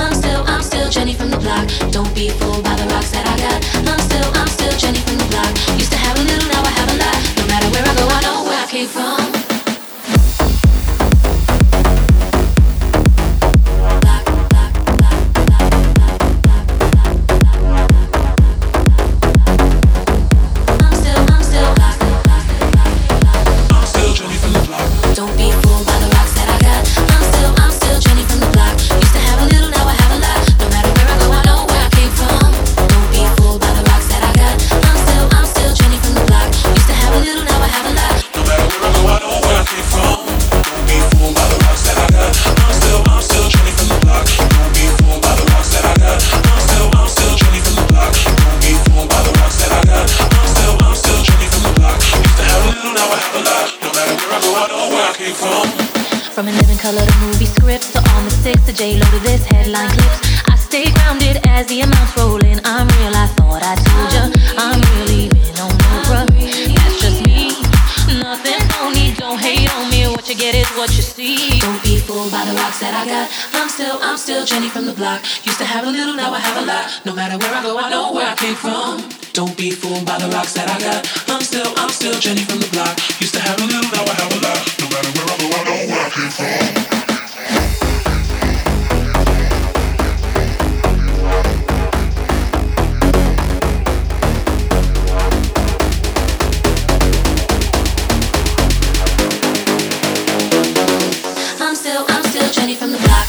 I'm still, I'm still Jenny from the block. Don't be fooled by the From a living color to movie scripts to on the six to J-Lo to this headline clips. I stay grounded as the amounts roll. I'm real, I thought I told ya. I'm really been on Oprah. That's just me. Nothing phony, don't hate on me. What you get is what you see. Don't be fooled by the rocks that I got. I'm still, I'm still Jenny from the block. Used to have a little, now I have a lot. No matter where I go, I know where I came from. Don't be fooled by the rocks that I got. I'm still, I'm still Jenny from the block. Used to have a little, now I have a lot. No matter where I go, I know where I came from. I'm still, I'm still Jenny from the block.